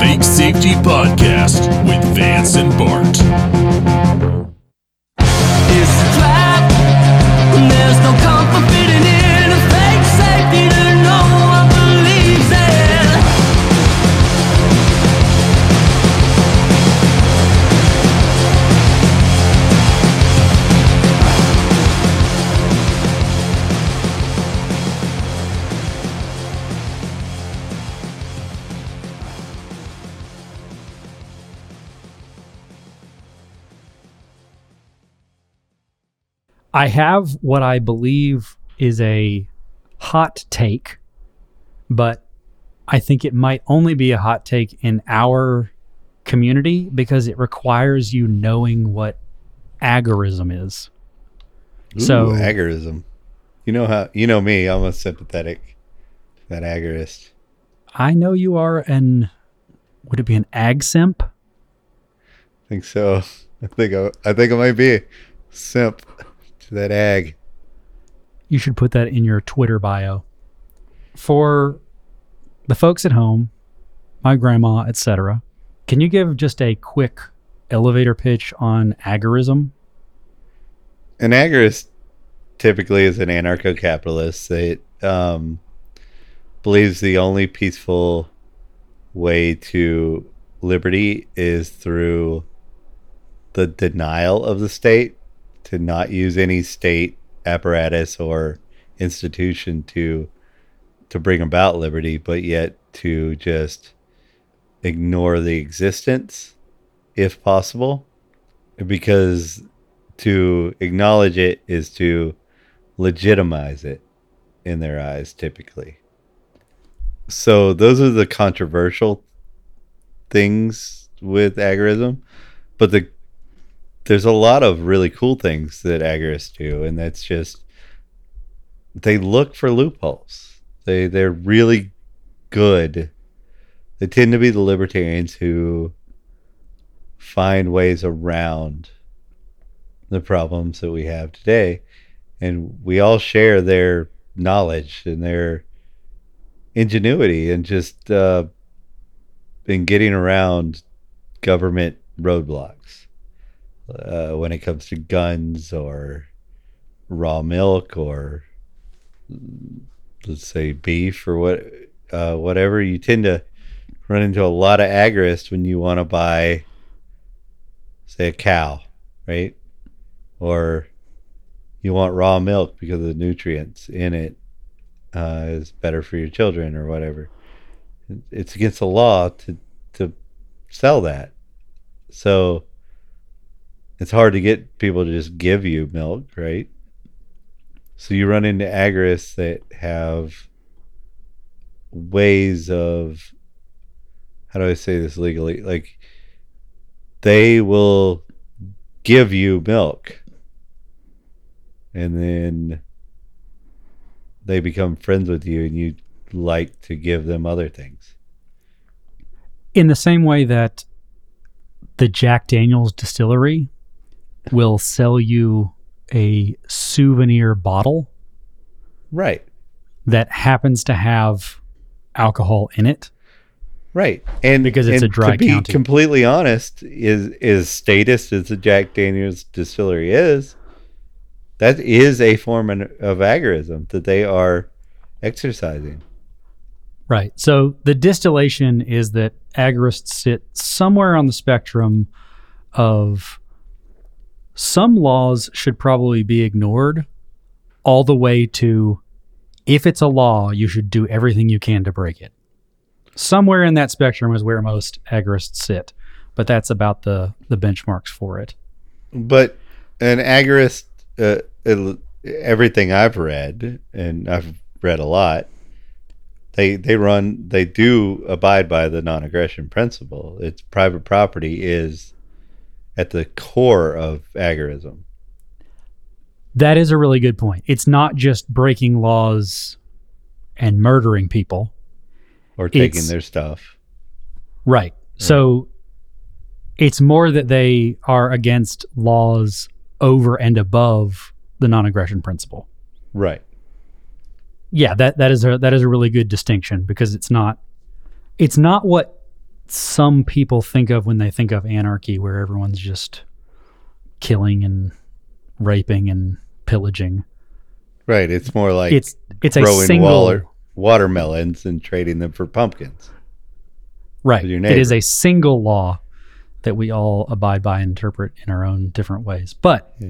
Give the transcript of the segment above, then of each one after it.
Fake Safety Podcast with Vance and Bart. I have what I believe is a hot take, but I think it might only be a hot take in our community because it requires you knowing what agorism is. So- Ooh, agorism. You know how you know me. I'm a sympathetic that agorist. I know you are an would it be an ag simp? I think so. I think I, I think I might be simp to that ag. You should put that in your Twitter bio. For the folks at home, my grandma, etc. Can you give just a quick elevator pitch on agorism? An agorist typically is an anarcho-capitalist that um, believes the only peaceful way to liberty is through the denial of the state to not use any state apparatus or institution to to bring about liberty but yet to just ignore the existence if possible? Because to acknowledge it is to legitimize it in their eyes typically. So those are the controversial things with agorism but the there's a lot of really cool things that agorists do and that's just they look for loopholes. They they're really good. They tend to be the libertarians who find ways around the problems that we have today and we all share their knowledge and their ingenuity and just uh, in getting around government roadblocks uh, when it comes to guns or raw milk or let's say beef or what uh, whatever you tend to run into a lot of agorists when you want to buy say a cow right or you want raw milk because the nutrients in it uh, is better for your children or whatever. It's against the law to to sell that, so it's hard to get people to just give you milk, right? So you run into agorists that have ways of how do I say this legally? Like they will give you milk and then they become friends with you and you like to give them other things. in the same way that the Jack Daniels distillery will sell you a souvenir bottle Right. that happens to have alcohol in it. Right. And Because it's and a dry to be county. completely honest, is is status as the Jack Daniels distillery is, that is a form of of agorism that they are exercising. Right. So the distillation is that agorists sit somewhere on the spectrum of some laws should probably be ignored, all the way to if it's a law, you should do everything you can to break it. Somewhere in that spectrum is where most agorists sit, but that's about the the benchmarks for it. But an agorist, uh, everything I've read, and I've read a lot, they they run they do abide by the non-aggression principle. It's private property is at the core of agorism. That is a really good point. It's not just breaking laws and murdering people. or taking It's- their stuff. Right. So it's more that they are against laws over and above the non-aggression principle. Right. Yeah, that that is a that is a really good distinction because it's not it's not what some people think of when they think of anarchy, where everyone's just killing and raping and pillaging. Right. It's more like It's it's a growing single waller, watermelons and trading them for pumpkins. right. It is a single law that we all abide by and interpret in our own different ways. But Hmm.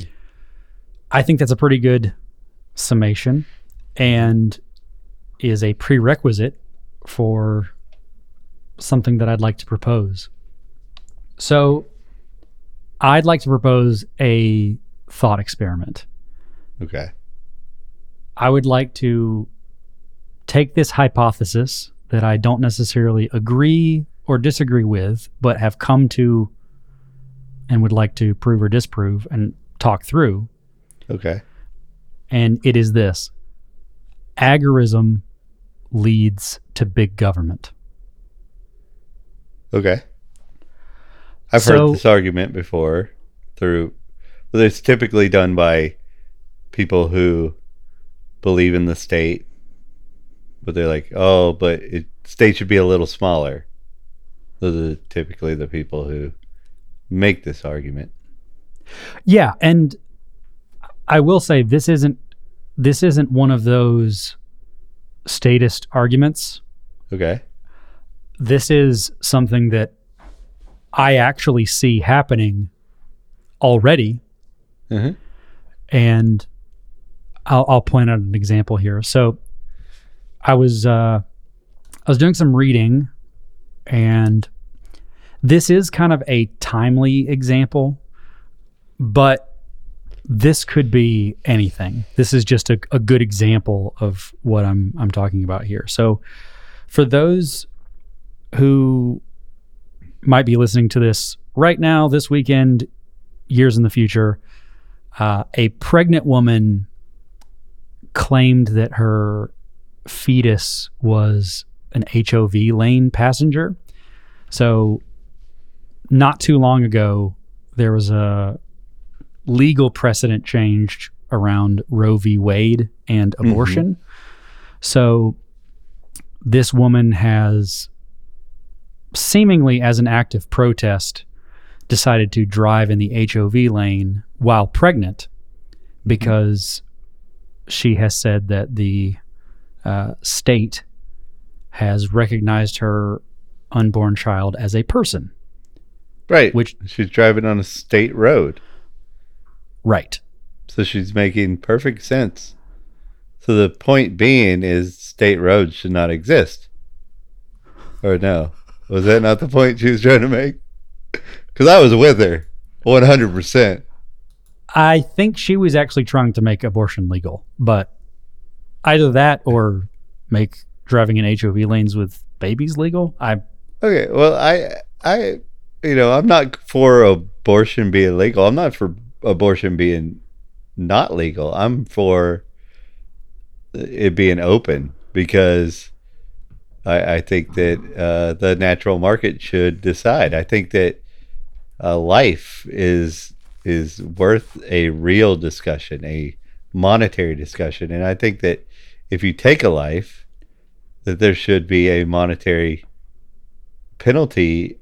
I think that's a pretty good summation and is a prerequisite for something that I'd like to propose. So I'd like to propose a thought experiment. Okay. I would like to take this hypothesis that I don't necessarily agree or disagree with, but have come to and would like to prove or disprove and talk through. Okay. And it is this agorism leads to big government. Okay. I've So- heard this argument before through well, it's typically done by people who believe in the state, but they're like, oh, but it state should be a little smaller. Those are typically the people who make this argument. Yeah, and I will say this isn't this isn't one of those statist arguments. Okay. This is something that I actually see happening already hmm and I'll, I'll point out an example here. So I was uh, I was doing some reading, and this is kind of a timely example, but this could be anything. This is just a, a good example of what I'm I'm talking about here. So for those who might be listening to this right now, this weekend, years in the future, uh, a pregnant woman claimed that her fetus was an HOV lane passenger. So, not too long ago, there was a legal precedent changed around Roe v. Wade and abortion. So, this woman has seemingly as an act of protest decided to drive in the HOV lane while pregnant because she has said that the uh, state has recognized her unborn child as a person. Right. Which- she's driving on a state road. Right. So she's making perfect sense. So the point being is state roads should not exist. Or no? Was that not the point she was trying to make? Because I was with her, one hundred percent. I think she was actually trying to make abortion legal, but either that or make driving in HOV lanes with babies legal. I Okay, well, I, I, you know, I'm not for abortion being legal. I'm not for abortion being not legal. I'm for it being open because I, I think that uh, the natural market should decide. I think that uh, life is is worth a real discussion, a monetary discussion, and I think that if you take a life, that there should be a monetary penalty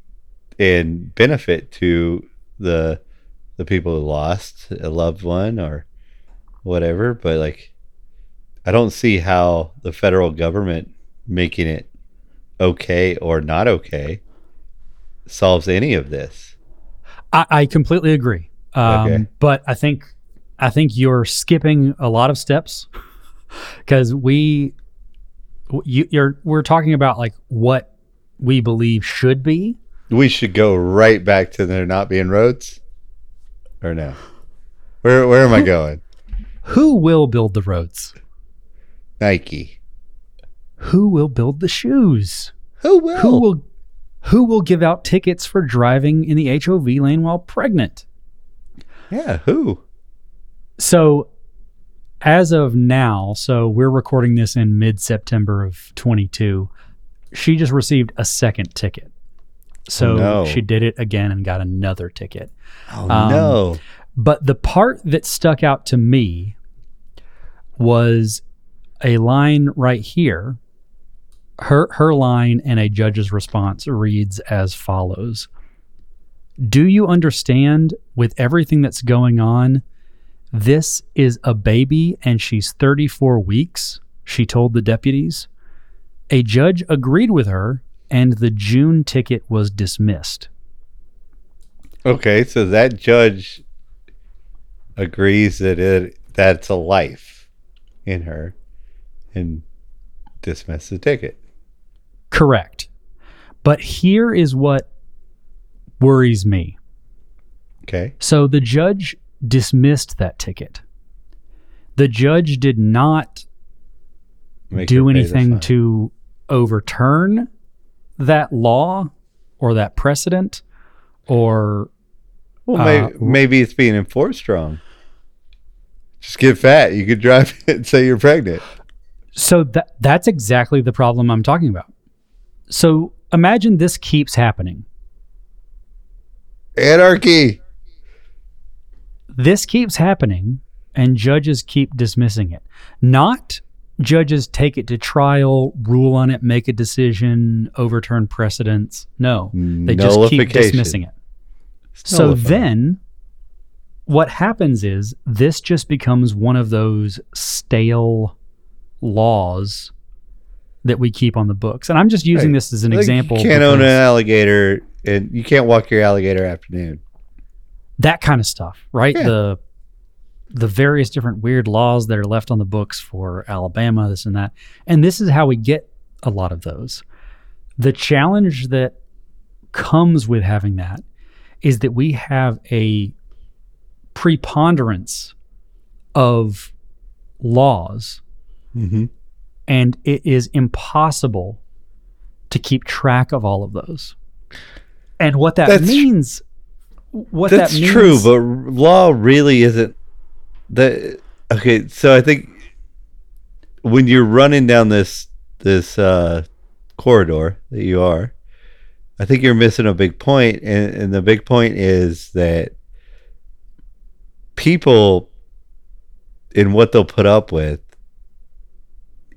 and benefit to the the people who lost a loved one or whatever but like i don't see how the federal government making it okay or not okay solves any of this I, I completely agree. Um, Okay. But I think I think you're skipping a lot of steps because we you, you're we're talking about like what we believe should be. we should go right back to there not being roads or no where where am i going Who will build the roads? nike Who will build the shoes? who will Who will who will give out tickets for driving in the HOV lane while pregnant? yeah who So, as of now, so we're recording this in mid September of 22. She just received a second ticket. So Oh, no. she did it again and got another ticket. oh Um, no But the part that stuck out to me was a line right here her her line in a judge's response reads as follows. Do you understand with everything that's going on this is a baby and she's 34 weeks she told the deputies? A judge agreed with her and the June ticket was dismissed. Okay, so that judge agrees that it that's a life in her and dismiss the ticket. Correct but here is what worries me Okay. So the judge dismissed that ticket. The judge did not Make do her pay the anything to overturn that law or that precedent or Well, uh, maybe, maybe it's being enforced wrong. Just get fat. You could drive it and say you're pregnant. so that that's exactly the problem I'm talking about. So imagine this keeps happening. Anarchy. This keeps happening and judges keep dismissing it. Not judges take it to trial, rule on it, make a decision, overturn precedents. No, they just keep dismissing it. So then what happens is this just becomes one of those stale laws that we keep on the books. And I'm just using Right. this as an Like, example. You can't own an alligator and you can't walk your alligator afternoon. that kind of stuff, right? Yeah. The the various different weird laws that are left on the books for Alabama, this and that. And this is how we get a lot of those. The challenge that comes with having that is that we have a preponderance of laws Mm-hmm. And it is impossible to keep track of all of those. And what that That's means what That's that means true, but law really isn't the okay. So I think when you're running down this this uh, corridor that you are, I think you're missing a big point, and, and the big point is that people in what they'll put up with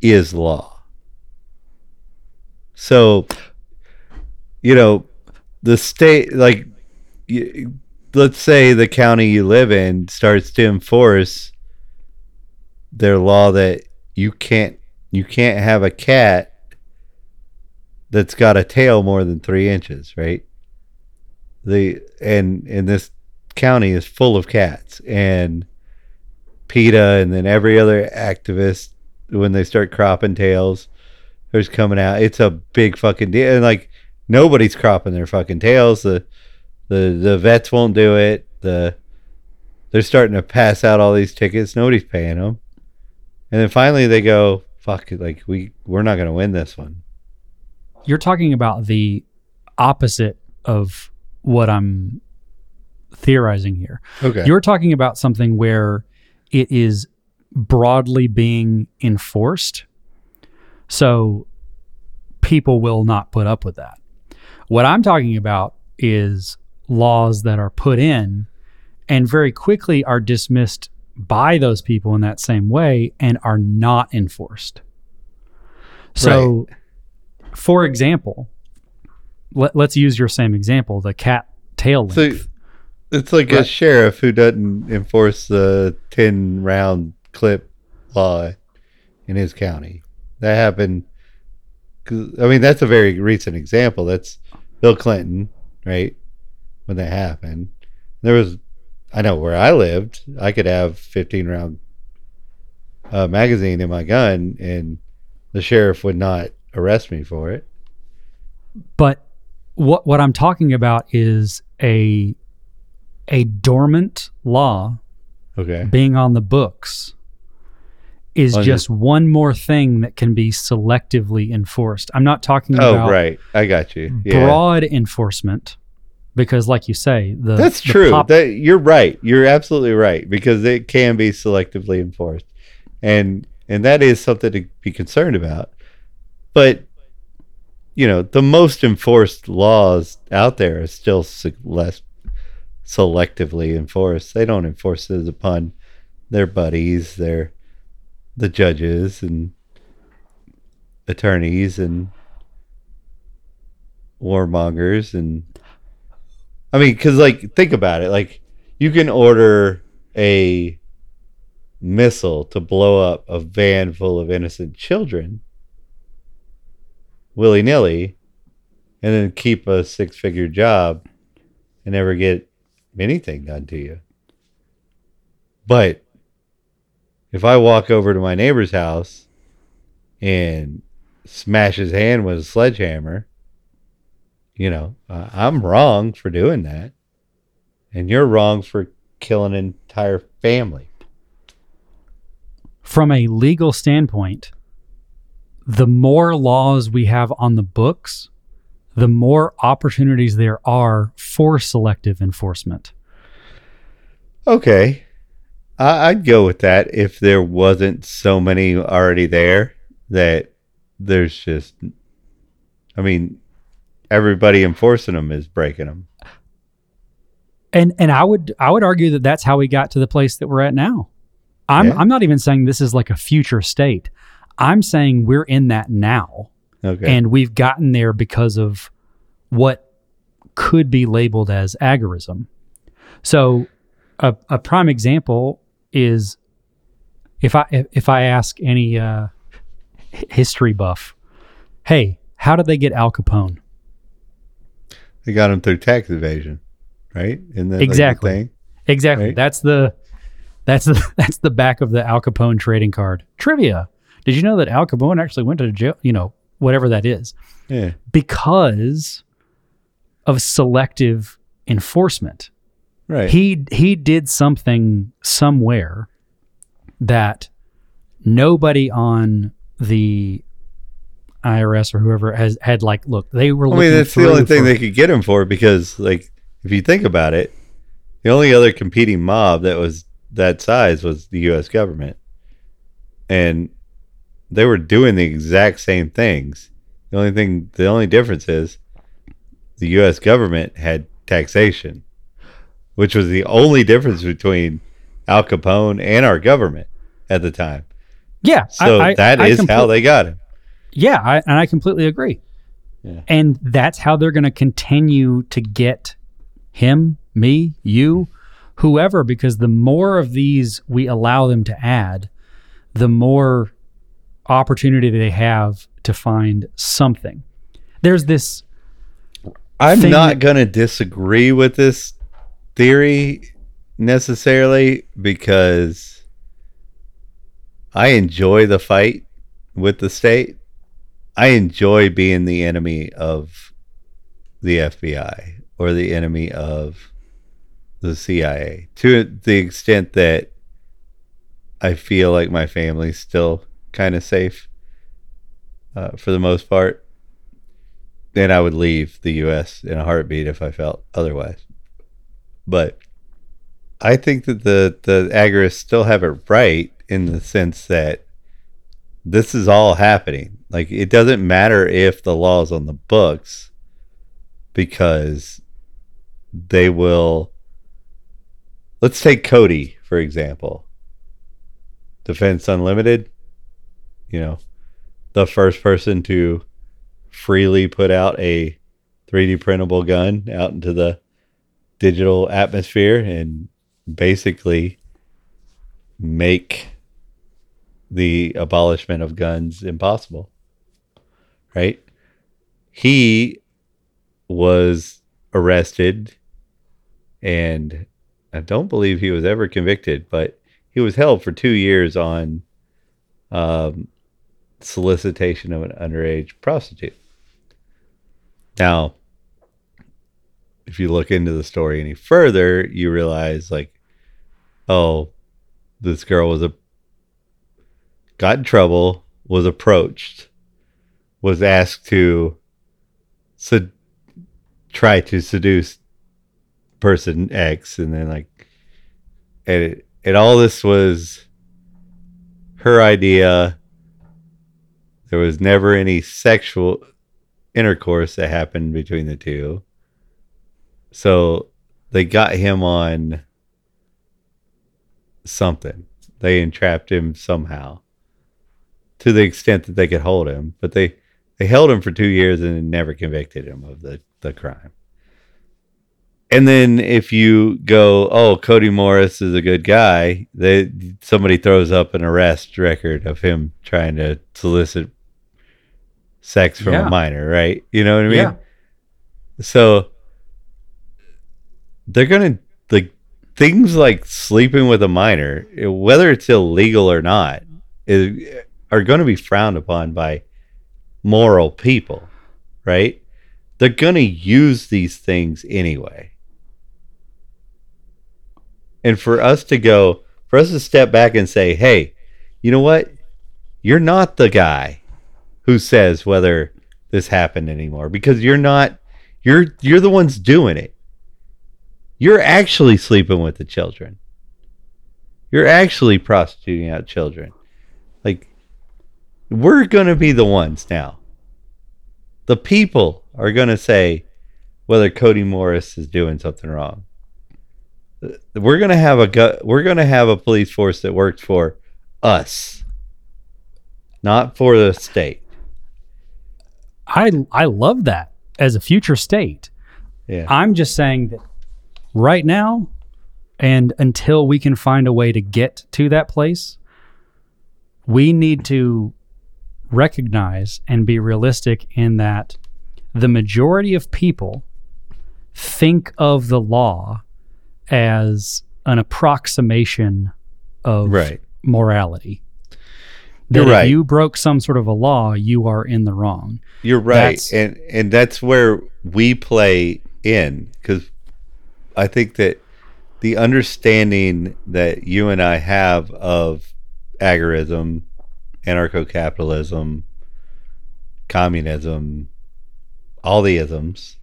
is law. So, you know, the state like let's say the county you live in starts to enforce their law that you can't you can't have a cat that's got a tail more than three inches, right? The and and this county is full of cats and PETA and then every other activist when they start cropping tails, there's coming out. It's a big fucking deal. And like nobody's cropping their fucking tails. The the the vets won't do it. The they're starting to pass out all these tickets. Nobody's paying them. And then finally they go, fuck it, like we we're not going to win this one. you're talking about the opposite of what I'm theorizing here. Okay. You're talking about something where it is broadly being enforced. So people will not put up with that. What I'm talking about is laws that are put in and very quickly are dismissed by those people in that same way and are not enforced. So, for example, let, let's use your same example the cat tail So length. it's like a sheriff who doesn't enforce the 10 round clip law in his county. That happened. I mean, that's a very recent example. That's Bill Clinton, right? When that happened, there was, I know where I lived, I could have 15 round uh, magazine in my gun and the sheriff would not arrest me for it. But what what I'm talking about is a a dormant law Okay. being on the books is oh, On just one more thing that can be selectively enforced. I'm not talking Oh, about right. I got you. Yeah. broad enforcement because like you say, the That's the true. pop- that you're right. You're absolutely right because it can be selectively enforced, and and that is something to be concerned about. But you know, the most enforced laws out there are still se- less selectively enforced. They don't enforce it upon their buddies, their the judges, and attorneys and warmongers and I mean, because like think about it, like you can order a missile to blow up a van full of innocent children willy nilly, and then keep a six figure job and never get anything done to you. But if I walk over to my neighbor's house and smash his hand with a sledgehammer, you know, uh, I'm wrong for doing that. And you're wrong for killing an entire family. From a legal standpoint, the more laws we have on the books, the more opportunities there are for selective enforcement. Okay. I, I'd go with that if there wasn't so many already there that there's just, I mean, everybody enforcing them is breaking them. And and I would I would argue that that's how we got to the place that we're at now. I'm Yeah. I'm not even saying this is like a future state. I'm saying we're in that now. Okay. And we've gotten there because of what could be labeled as agorism. So, a, a prime example is if I if I ask any uh, history buff, hey, how did they get Al Capone? they got him through tax evasion, right? Isn't that like the Exactly. thing? Exactly. Right. That's the that's the that's the back of the Al Capone trading card. Trivia. Did you know that Al Capone actually went to jail? You know, whatever that is. Yeah. because of selective enforcement. Right. He he did something somewhere that nobody on the IRS or whoever has had like look they were I looking mean, that's the only thing for- they could get him for because, like, if you think about it, the only other competing mob that was that size was the U.S. government, and they were doing the exact same things. The only thing, the only difference is, the U.S. government had taxation, which was the only difference between Al Capone and our government at the time. yeah So I- I- that I is how they got him. yeah I, and I completely agree Yeah. and that's how they're going to continue to get him me you whoever because the more of these we allow them to add the more opportunity they have to find something there's this I'm not going to disagree with this theory necessarily because I enjoy the fight with the state. I enjoy being the enemy of the FBI or the enemy of the CIA to the extent that I feel like my family's still kind of safe uh, for the most part then I would leave the U.S. in a heartbeat if I felt otherwise. But I think that the the agorists still have it right in the sense that this is all happening. Like it doesn't matter if the law is on the books because they will. Let's take Cody for example. Defense Unlimited. You know, the first person to freely put out a 3D printable gun out into the digital atmosphere and basically make the abolishment of guns impossible. Right? He was arrested and I don't believe he was ever convicted, but he was held for two years on um, solicitation of an underage prostitute. Now, if you look into the story any further, you realize like, oh, this girl was a got in trouble, was approached, was asked to sed- try to seduce person X, and then like, and it, and all this was her idea. There was never any sexual intercourse that happened between the two. So they got him on something. They entrapped him somehow. to the extent that they could hold him, but they they held him for two years and never convicted him of the the crime. And then if you go, oh, Cody Morris is a good guy, they somebody throws up an arrest record of him trying to solicit sex from Yeah. a minor, right? You know what I mean? Yeah. So they're gonna like things like sleeping with a minor, whether it's illegal or not, is, are going to be frowned upon by moral people, right? They're going to use these things anyway. And for us to go, for us to step back and say, hey, you know what? You're not the guy who says whether this happened anymore because you're not you're you're the ones doing it. You're actually sleeping with the children. You're actually prostituting out children. Like we're going to be the ones now. The people are going to say whether Cody Morris is doing something wrong. We're going to have a gu- we're going to have a police force that works for us, not for the state. I I love that as a future state. Yeah. I'm just saying that right now and until we can find a way to get to that place, we need to recognize and be realistic in that the majority of people think of the law as an approximation of Right. morality. That You're if right. you broke some sort of a law, you are in the wrong. You're right, That's- and and that's where we play in because I think that the understanding that you and I have of agorism, anarcho-capitalism, communism, all the isms,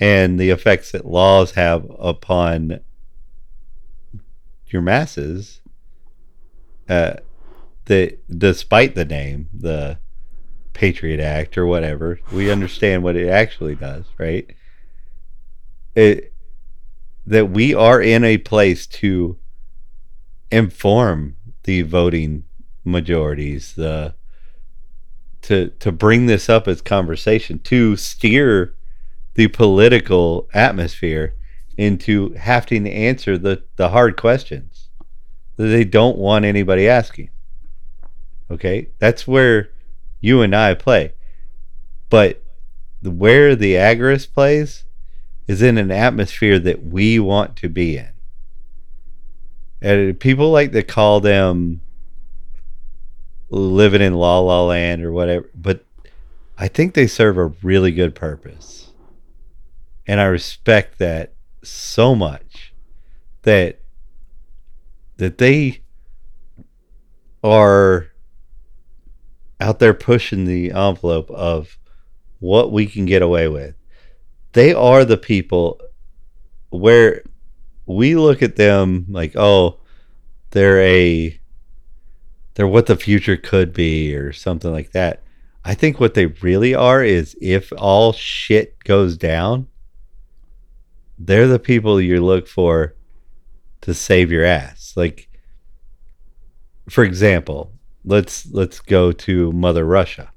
and the effects that laws have upon your masses, uh, that despite the name, the Patriot Act or whatever, we understand what it actually does, right? It that we are in a place to inform the voting majorities, the to to bring this up as conversation, to steer the political atmosphere into having to answer the, the hard questions that they don't want anybody asking. Okay? That's where you and I play. But where the agorist plays is in an atmosphere that we want to be in. And people like to call them living in la la land or whatever, but I think they serve a really good purpose. And I respect that so much that that they are out there pushing the envelope of what we can get away with. They are the people where we look at them like, oh, they're a they're what the future could be or something like that. I think what they really are is if all shit goes down, they're the people you look for to save your ass. Like for example, let's let's go to Mother Russia.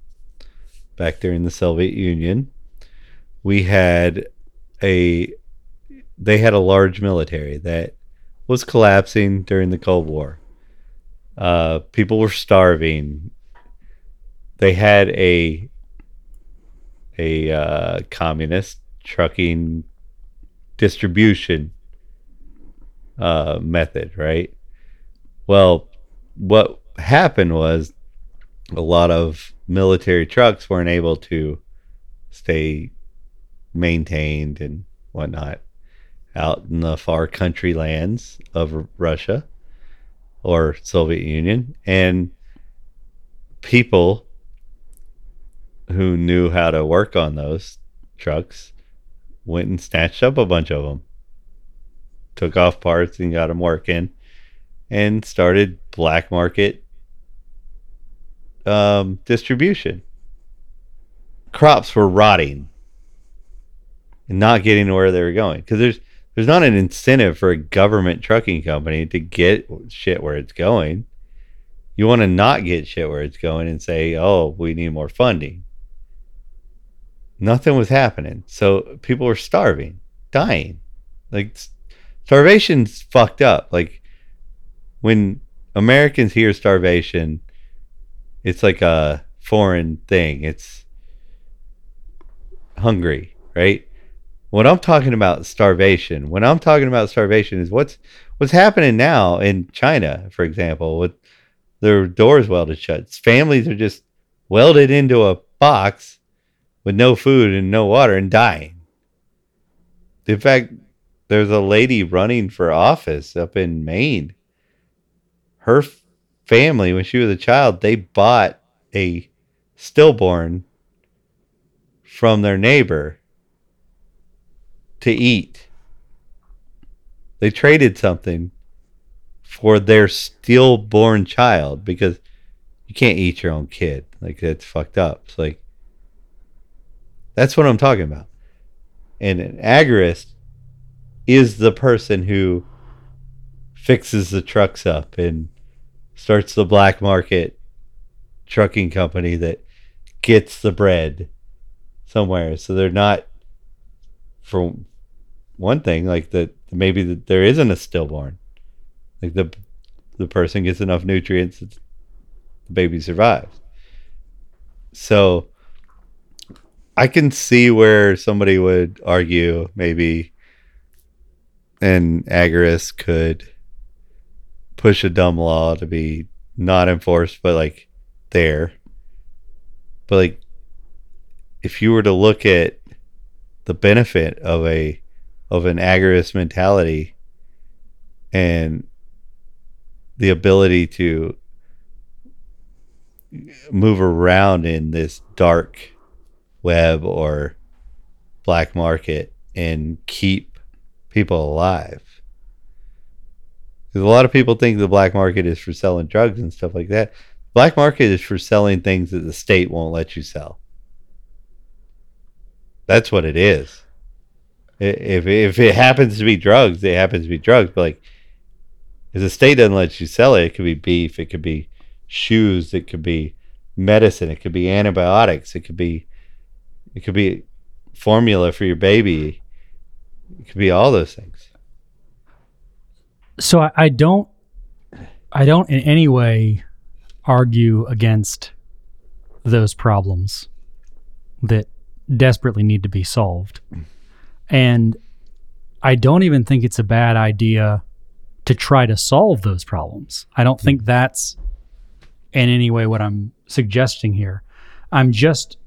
Back during the Soviet Union, we had a they had a large military that was collapsing during the Cold War. Uh, people were starving. They had a a uh, communist trucking distribution uh, method, right? Well, what happened was a lot of military trucks weren't able to stay maintained and whatnot out in the far country lands of Russia or Soviet Union. And people who knew how to work on those trucks went and snatched up a bunch of them, took off parts and got them working, and started black market um, distribution. Crops were rotting and not getting to where they were going because there's there's not an incentive for a government trucking company to get shit where it's going. You want to not get shit where it's going and say, "Oh, we need more funding." Nothing was happening, so people were starving, dying. Like starvation's fucked up. Like when Americans hear starvation, it's like a foreign thing. It's hungry, right? When I'm talking about starvation, when I'm talking about starvation is what's what's happening now in China, for example, with their doors welded shut. Families are just welded into a box with no food and no water and dying. In fact, there's a lady running for office up in Maine. Her family, when she was a child, they bought a stillborn from their neighbor to eat. They traded something for their stillborn child because you can't eat your own kid. Like that's fucked up. It's like that's what I'm talking about. And an agorist is the person who fixes the trucks up and starts the black market trucking company that gets the bread somewhere. So they're not, for one thing, like that maybe that there isn't a stillborn. Like the the person gets enough nutrients, the baby survives. So I can see where somebody would argue maybe an agorist could push a dumb law to be not enforced, but like there. But like, if you were to look at the benefit of a of an agorist mentality and the ability to move around in this dark web or black market and keep people alive. Because a lot of people think the black market is for selling drugs and stuff like that. Black market is for selling things that the state won't let you sell. That's what it is. If if it happens to be drugs, it happens to be drugs. But like, if the state doesn't let you sell it, it could be beef, it could be shoes, it could be medicine, it could be antibiotics, it could be it could be formula for your baby. It could be all those things. so I, I don't i don't in any way argue against those problems that desperately need to be solved and i don't even think it's a bad idea to try to solve those problems i don't think that's in any way what i'm suggesting here i'm just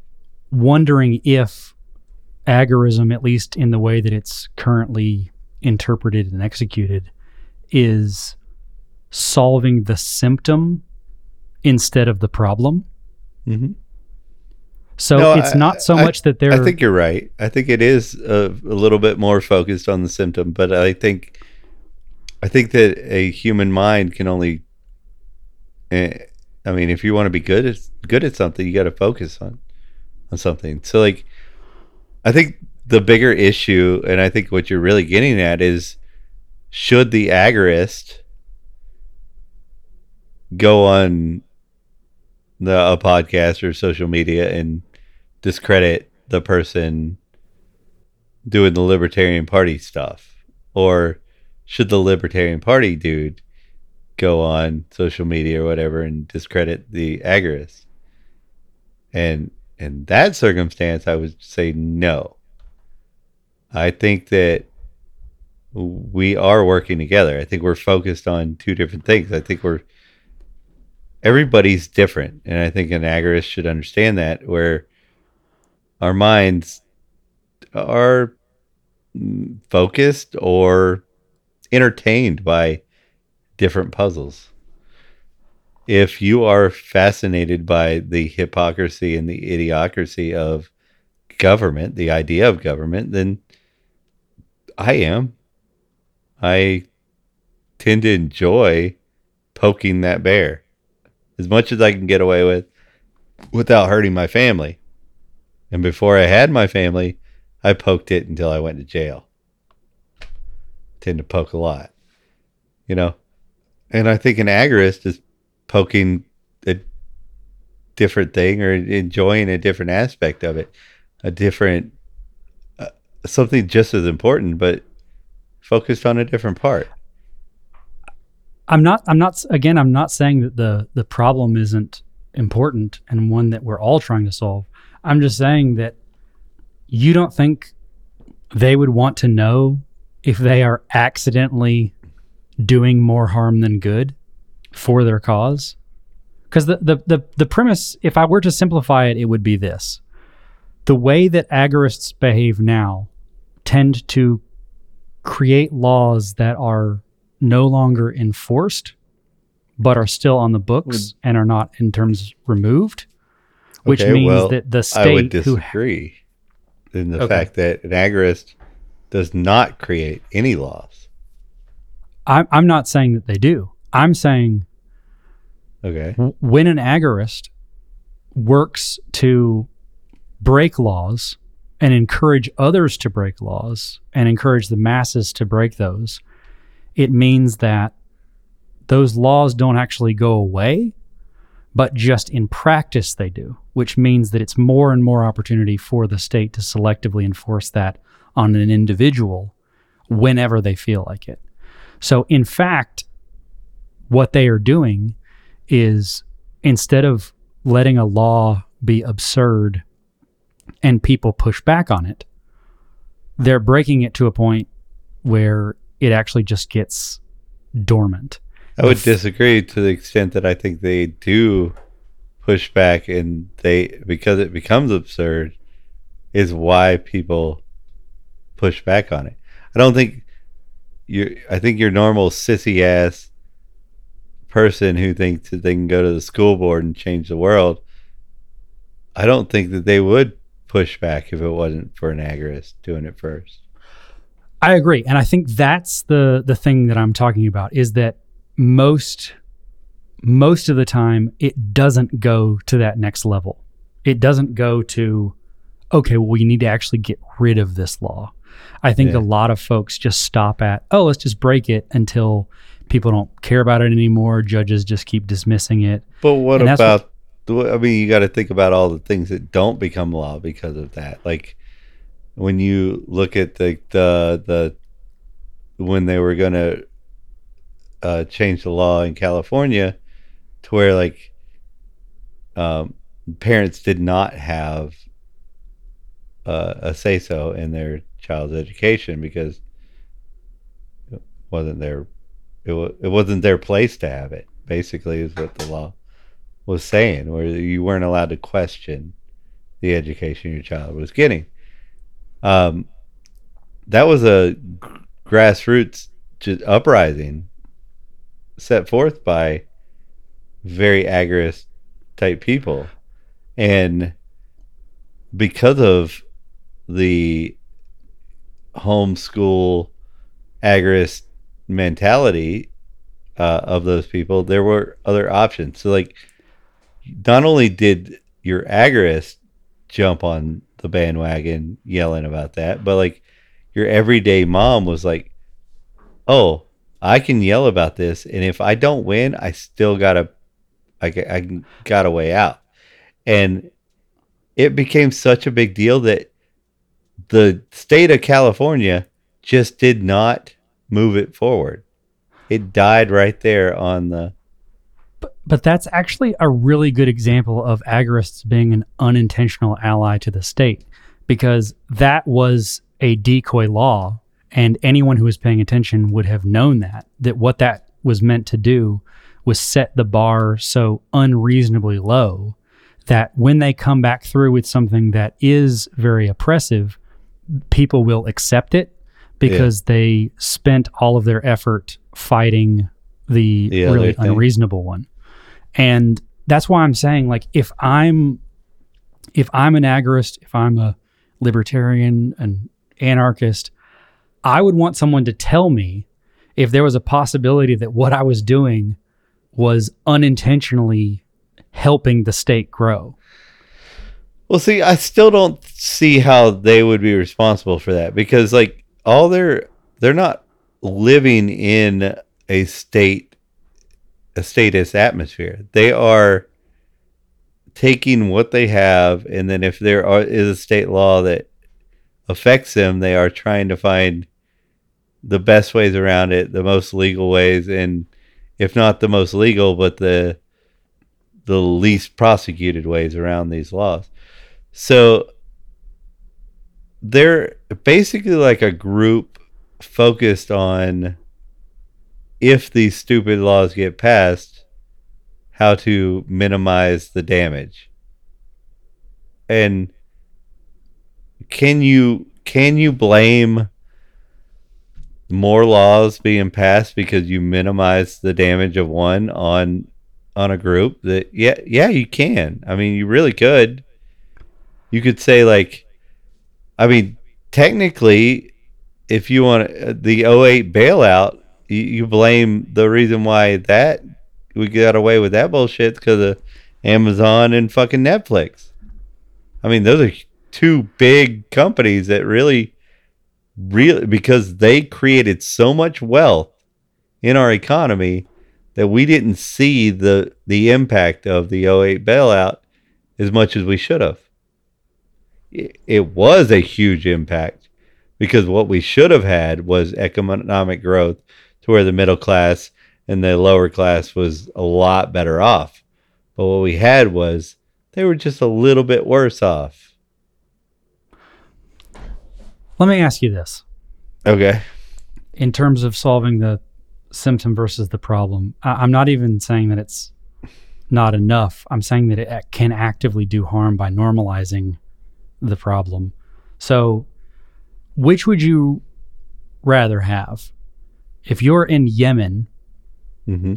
wondering if agorism at least in the way that it's currently interpreted and executed is solving the symptom instead of the problem. Mm-hmm. So No, it's I- not so I- much that they're I think you're right. I think it is a, a little bit more focused on the symptom, but I think I think that a human mind can only. eh, I mean, if you want to be good at good at something, you got to focus on on something. So, like, I think the bigger issue, and I think what you're really getting at is, should the agorist go on the a podcast or social media and discredit the person doing the Libertarian Party stuff? Or should the Libertarian Party dude go on social media or whatever and discredit the agorist? And in that circumstance, I would say no. I think that we are working together. I think we're focused on two different things. I think we're everybody's different, and I think an agorist should understand that. Where our minds are focused or entertained by different puzzles. If you are fascinated by the hypocrisy and the idiocracy of government, the idea of government, then I am. I tend to enjoy poking that bear as much as I can get away with without hurting my family. And before I had my family, I poked it until I went to jail. Tend to poke a lot, you know. And I think an agorist is poking a different thing or enjoying a different aspect of it, a different uh, something just as important, but focused on a different part. I'm not. I'm not. Again, I'm not saying that the the problem isn't important and one that we're all trying to solve. I'm just saying that you don't think they would want to know if they are accidentally doing more harm than good for their cause. Because the, the the the premise, if I were to simplify it, it would be this: the way that agorists behave now tend to create laws that are no longer enforced, but are still on the books and are not in terms removed, which Okay, means well, that the state. I would state who disagree in the Okay. fact that an agorist does not create any laws. I'm, I'm not saying that they do. I'm saying Okay. when an agorist works to break laws and encourage others to break laws and encourage the masses to break those, it means that those laws don't actually go away, but just in practice they do, which means that it's more and more opportunity for the state to selectively enforce that on an individual whenever they feel like it. So, in fact, what they are doing is instead of letting a law be absurd and people push back on it, they're breaking it to a point where it actually just gets dormant. I would disagree to the extent that I think they do push back and they because it becomes absurd is why people push back on it. I don't think you I think your normal sissy ass person who thinks that they can go to the school board and change the world I don't think that they would push back if it wasn't for an agorist doing it first. I agree, and I think that's the the thing that I'm talking about is that most most of the time it doesn't go to that next level. It doesn't go to okay, well we need to actually get rid of this law. I think Yeah. a lot of folks just stop at oh, let's just break it until people don't care about it anymore. Judges just keep dismissing it. But what And about? the- I mean, you got to think about all the things that don't become law because of that. Like when you look at the the the when they were going to uh, change the law in California to where like um, parents did not have uh, a say so in their child's education because it wasn't their it, wa- it wasn't their place to have it basically is what the law was saying where you weren't allowed to question the education your child was getting. Um, that was a g- grassroots uprising set forth by very agorist type people and because of the homeschool agorist mentality uh, of those people, there were other options. So, like, not only did your agorist jump on the bandwagon yelling about that, but like your everyday mom was like, "Oh, I can yell about this, and if I don't win, I still gotta, I, I got a way out." And it became such a big deal that the state of California just did not move it forward. It died right there on the. But that's actually a really good example of agorists being an unintentional ally to the state because that was a decoy law and anyone who was paying attention would have known that that what that was meant to do was set the bar so unreasonably low that when they come back through with something that is very oppressive people will accept it because they spent all of their effort fighting the The really unreasonable one. And that's why i'm saying like if i'm if i'm an agorist if i'm a libertarian an anarchist i would want someone to tell me if there was a possibility that what i was doing was unintentionally helping the state grow Well, see, I still don't see how they would be responsible for that because, like, all they're they're not living in a state a statist atmosphere. They are taking what they have, and then if there are, is a state law that affects them, they are trying to find the best ways around it, the most legal ways, and if not the most legal, but the the least prosecuted ways around these laws. So they're basically like a group focused on if these stupid laws get passed, how to minimize the damage. And can you can you blame more laws being passed because you minimize the damage of one on on a group that yeah yeah you can. I mean you really could. You could say like i mean technically if you want uh, the 08 bailout you, you blame the reason why that we got away with that bullshit because of amazon and fucking netflix. I mean those are two big companies that really really because they created so much wealth in our economy that we didn't see the the impact of the 08 bailout as much as we should have. It, it was a huge impact because what we should have had was economic growth to where the middle class and the lower class was a lot better off. But what we had was they were just a little bit worse off. Let me ask you this. Okay. in terms of solving the symptom versus the problem, I- I'm not even saying that it's not enough. I'm saying that it can actively do harm by normalizing the problem. So, which would you rather have? If you're in Yemen, hmm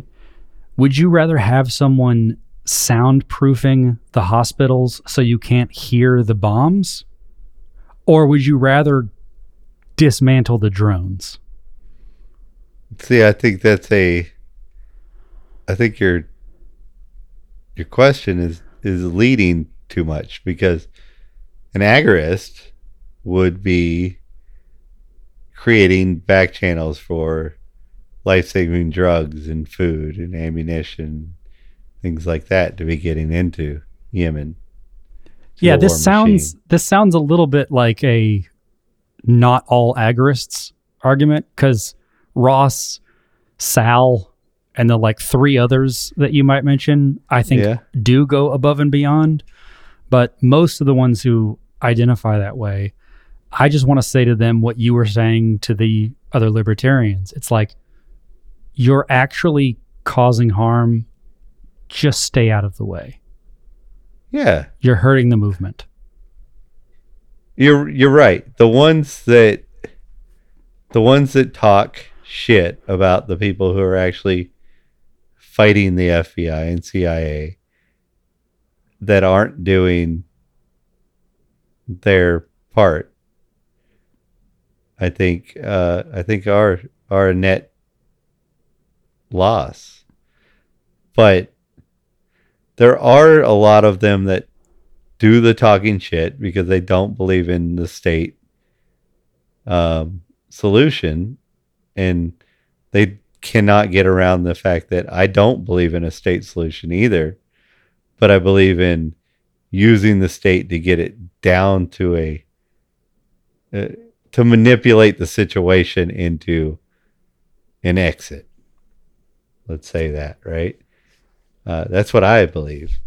would you rather have someone soundproofing the hospitals so you can't hear the bombs? Or would you rather dismantle the drones? See, I think that's a. I think your your question is is leading too much because an agorist would be creating back channels for life saving drugs and food and ammunition, things like that to be getting into Yemen. Yeah this sounds machine. this sounds a little bit like a not all agorists argument because ross sal and the like three others that you might mention i think Yeah. do go above and beyond but most of the ones who identify that way i just want to say to them what you were saying to the other libertarians it's like you're actually causing harm just stay out of the way Yeah. you're hurting the movement You're you're right. The ones that the ones that talk shit about the people who are actually fighting the FBI and CIA that aren't doing their part. I think uh, I think are are a net loss. But there are a lot of them that do the talking shit because they don't believe in the state um, solution. And they cannot get around the fact that I don't believe in a state solution either but I believe in using the state to get it down to a uh, to manipulate the situation into an exit. Let's say that right uh, that's what I believe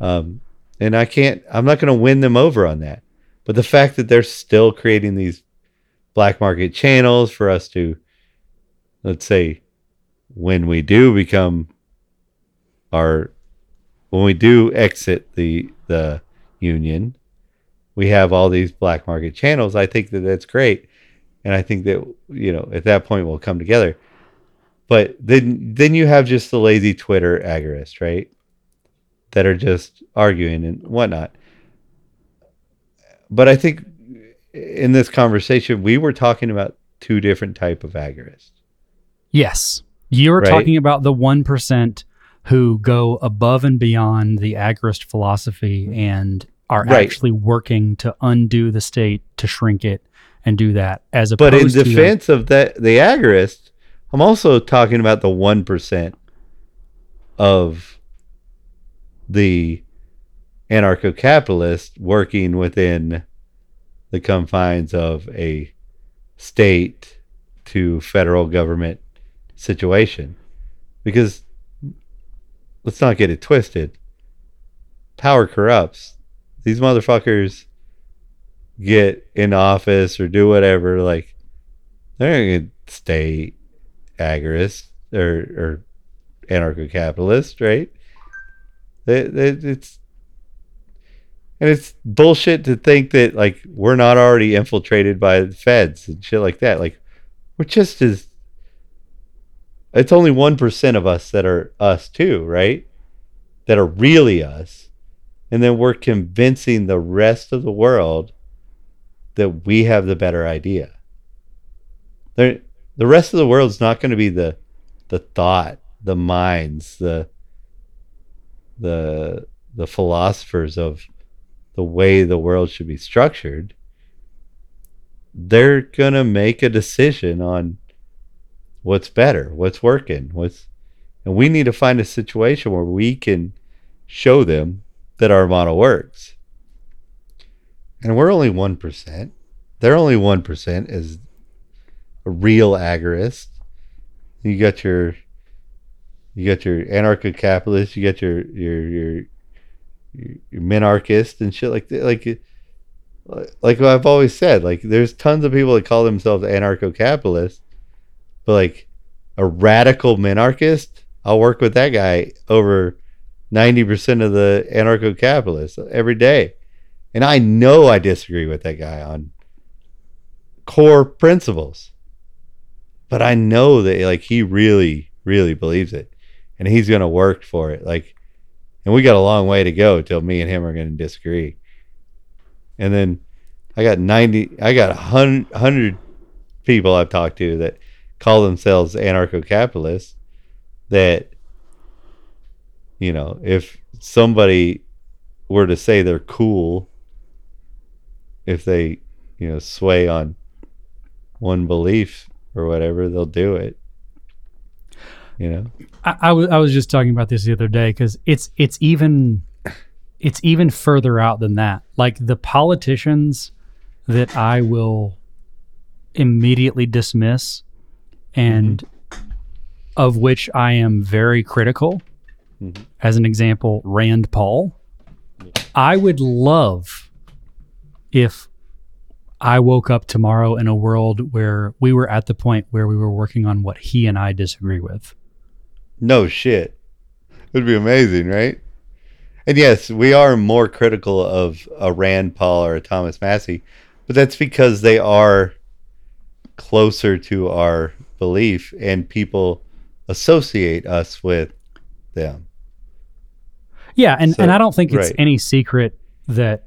um, and I can't. I'm not going to win them over on that. But the fact that they're still creating these black market channels for us to, let's say, when we do become our, when we do exit the the union, we have all these black market channels. I think that that's great, and I think that you know at that point we'll come together. But then then you have just the lazy Twitter agorists, right? that are just arguing and whatnot. But I think in this conversation, we were talking about two different type of agorists. Yes. You're Right? talking about the 1% who go above and beyond the agorist philosophy and are Right. actually working to undo the state, to shrink it, and do that. As opposed But in opposed to defense of that, the agorist, I'm also talking about the one percent of the anarcho capitalist working within the confines of a state to federal government situation. Because let's not get it twisted. Power corrupts. These motherfuckers get in office or do whatever, like they're gonna stay agorist or or anarcho capitalist, right? They, they, it's and it's bullshit to think that like we're not already infiltrated by the feds and shit like that. Like we're just as it's only one percent of us that are us too, right? That are really us. And then we're convincing the rest of the world that we have the better idea. They're, the rest of the world is not going to be the the thought, the minds, the the the philosophers of the way the world should be structured. They're going to make a decision on what's better, what's working, what's and we need to find a situation where we can show them that our model works. And we're only 1%. They're only 1% as a real agorist. You got your you got your anarcho capitalist, you got your your your your, minarchist and shit like that. Like like I've always said, like there's tons of people that call themselves anarcho capitalists, but like a radical minarchist, I'll work with that guy over 90% of the anarcho capitalists every day. And I know I disagree with that guy on core principles. But I know that like he really, really believes it. And he's gonna work for it. Like and we got a long way to go till me and him are gonna disagree. And then I got 90 I got 100, 100 people I've talked to that call themselves anarcho capitalists that you know, if somebody were to say they're cool if they, you know, sway on one belief or whatever, they'll do it. You know? I, I was I was just talking about this the other day because it's it's even it's even further out than that. Like the politicians that I will immediately dismiss and mm-hmm. of which I am very critical. Mm-hmm. As an example, Rand Paul. I would love if I woke up tomorrow in a world where we were at the point where we were working on what he and I disagree with. No shit. It'd be amazing, right? And yes, we are more critical of a Rand Paul or a Thomas Massie, but that's because they are closer to our belief and people associate us with them. Yeah, and, So- and I don't think it's right. any secret that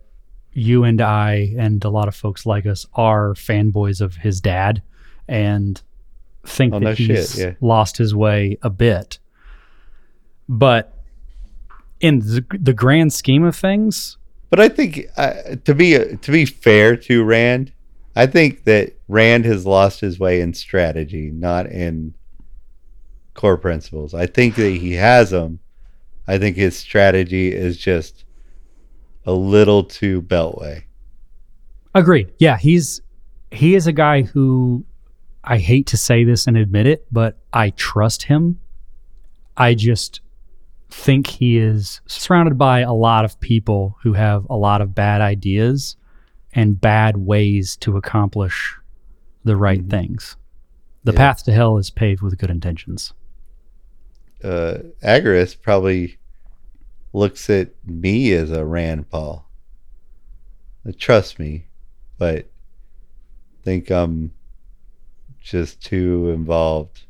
you and I and a lot of folks like us are fanboys of his dad and think Oh, that no shit, he's yeah. lost his way a bit. But in the, the grand scheme of things, But I think uh, to be to be fair to Rand, I think that Rand has lost his way in strategy, not in core principles. I think that he has them. I think his strategy is just a little too beltway. agreed. Yeah, he's he is a guy who I hate to say this and admit it, but I trust him. I just think he is surrounded by a lot of people who have a lot of bad ideas and bad ways to accomplish the right things. The Yeah. path to hell is paved with good intentions. Uh, Agorist probably looks at me as a Rand Paul. Trust me, but think I'm just too involved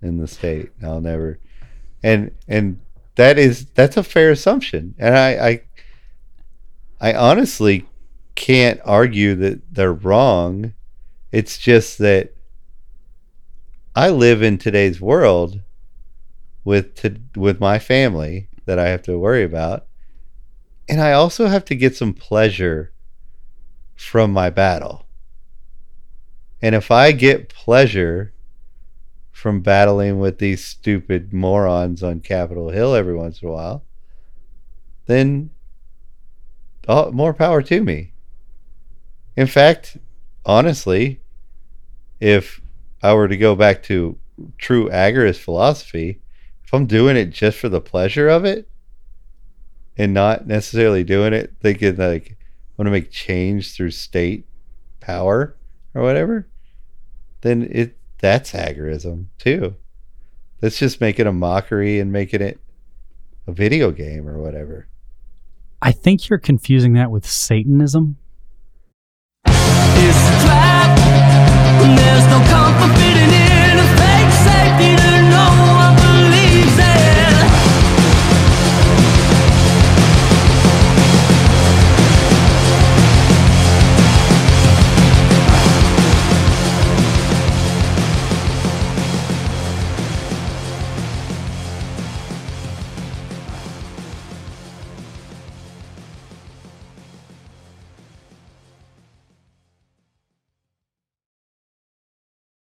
in the state. I'll never, and and that is that's a fair assumption, and I I, I honestly can't argue that they're wrong. It's just that I live in today's world with to, with my family that I have to worry about, and I also have to get some pleasure from my battle. And if I get pleasure from battling with these stupid morons on Capitol Hill every once in a while, then oh, more power to me. In fact, honestly, if I were to go back to true agorist philosophy, if I'm doing it just for the pleasure of it and not necessarily doing it thinking like I want to make change through state power or whatever, then it that's agorism too. That's just making a mockery and making it a video game or whatever. I think you're confusing that with Satanism. It's a trap. There's no comfort fitting in.